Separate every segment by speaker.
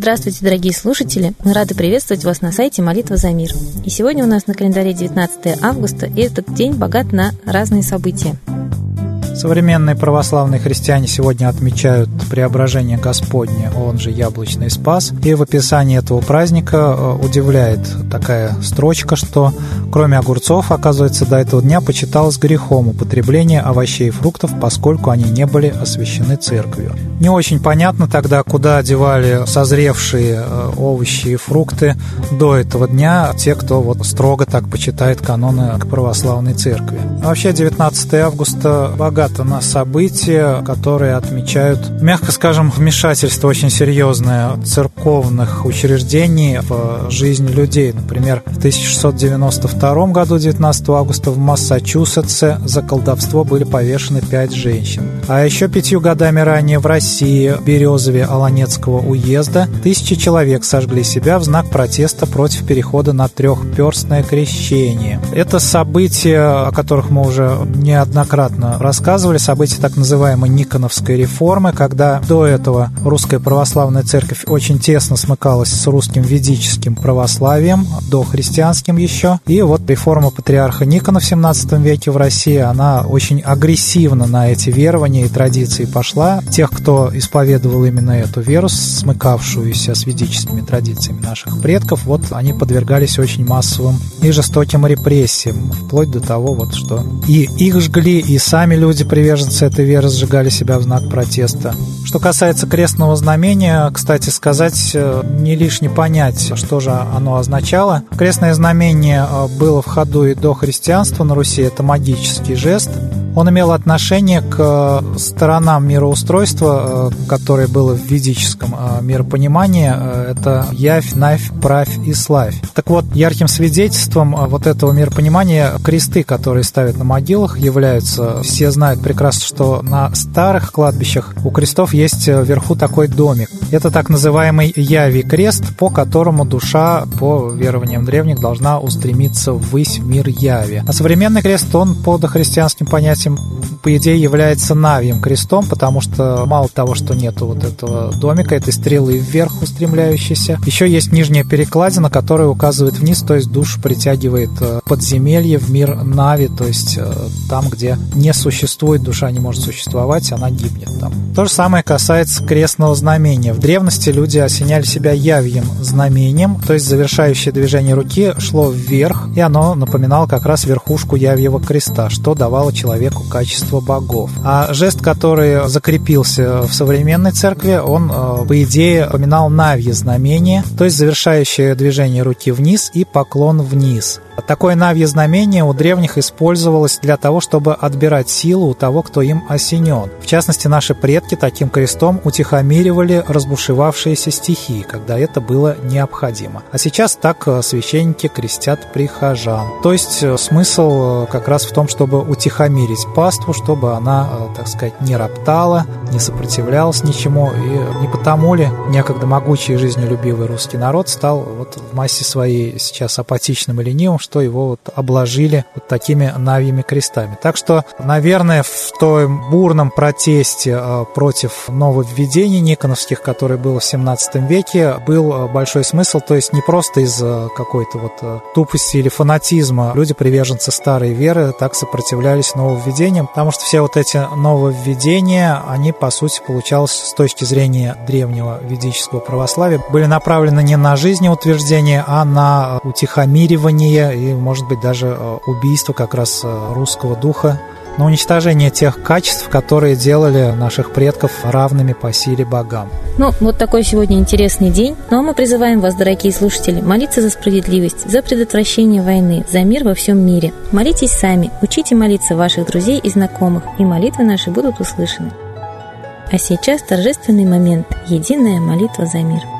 Speaker 1: Здравствуйте, дорогие слушатели! Мы рады приветствовать вас на сайте «Молитва за мир». И сегодня у нас на календаре 19 августа, и этот день богат на разные события.
Speaker 2: Современные православные христиане сегодня отмечают преображение Господне, он же Яблочный Спас. И в описании этого праздника э, удивляет такая строчка, что кроме огурцов, оказывается, до этого дня почиталось грехом употребление овощей и фруктов, поскольку они не были освящены церковью. Не очень понятно тогда, куда одевали созревшие э, овощи и фрукты до этого дня те, кто вот строго так почитает каноны православной церкви. Вообще 19 августа богат это на события, которые отмечают, мягко скажем, вмешательство очень серьезное церковных учреждений в жизнь людей. Например, в 1692 году, 19 августа, в Массачусетсе за колдовство были повешены пять женщин. А еще пятью годами ранее в России, в Березове Аланецкого уезда, тысячи человек сожгли себя в знак протеста против перехода на трехперстное крещение. Это события, о которых мы уже неоднократно рассказывали, рассказывали события так называемой Никоновской реформы, когда до этого русская православная церковь очень тесно смыкалась с русским ведическим православием, до христианским еще. И вот реформа патриарха Никона в 17 веке в России, она очень агрессивно на эти верования и традиции пошла. Тех, кто исповедовал именно эту веру, смыкавшуюся с ведическими традициями наших предков, вот они подвергались очень массовым и жестоким репрессиям, вплоть до того, вот, что и их жгли, и сами люди приверженцы этой веры сжигали себя в знак протеста. Что касается крестного знамения, кстати сказать, э, не лишне понять, что же оно означало. Крестное знамение э, было в ходу и до христианства на Руси, это магический жест, он имел отношение к э, сторонам мироустройства, э, которое было в ведическом э, миропонимании. Это явь, навь, правь и славь. Так вот, ярким свидетельством вот этого миропонимания кресты, которые ставят на могилах, являются, все знают прекрасно, что на старых кладбищах у крестов есть вверху такой домик. Это так называемый яви крест, по которому душа, по верованиям древних, должна устремиться ввысь в мир яви. А современный крест, он по дохристианским понятиям этим, по идее, является Навием крестом, потому что мало того, что нету вот этого домика, этой стрелы вверх устремляющейся, еще есть нижняя перекладина, которая указывает вниз, то есть душу притягивает э, подземелье в мир Нави, то есть э, там, где не существует, душа не может существовать, она гибнет там. То же самое касается крестного знамения. В древности люди осеняли себя явьем знамением, то есть завершающее движение руки шло вверх, и оно напоминало как раз верхушку явьего креста, что давало человеку человеку качество богов. А жест, который закрепился в современной церкви, он, э, по идее, поминал навье знамение, то есть завершающее движение руки вниз и поклон вниз. Такое навье знамение у древних использовалось для того, чтобы отбирать силу у того, кто им осенен. В частности, наши предки таким крестом утихомиривали разбушевавшиеся стихии, когда это было необходимо. А сейчас так э, священники крестят прихожан. То есть э, смысл э, как раз в том, чтобы утихомирить паству, чтобы она, так сказать, не роптала, не сопротивлялась ничему. И не потому ли некогда могучий и жизнелюбивый русский народ стал вот в массе своей сейчас апатичным и ленивым, что его вот обложили вот такими навьими крестами. Так что, наверное, в том бурном протесте э, против нововведений никоновских, который был в 17 веке, был э, большой смысл, то есть не просто из какой-то вот тупости или фанатизма люди, приверженцы старой веры, так сопротивлялись нововведениям, потому что все вот эти нововведения, они, по сути, получалось с точки зрения древнего ведического православия, были направлены не на жизнеутверждение, а на утихомиривание и, может быть, даже э, убийство как раз э, русского духа, на уничтожение тех качеств, которые делали наших предков равными по силе богам.
Speaker 1: Ну, вот такой сегодня интересный день. Ну а мы призываем вас, дорогие слушатели, молиться за справедливость, за предотвращение войны, за мир во всем мире. Молитесь сами, учите молиться ваших друзей и знакомых, и молитвы наши будут услышаны. А сейчас торжественный момент – единая молитва за мир –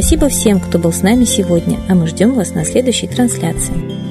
Speaker 1: Спасибо всем, кто был с нами сегодня, а мы ждем вас на следующей трансляции.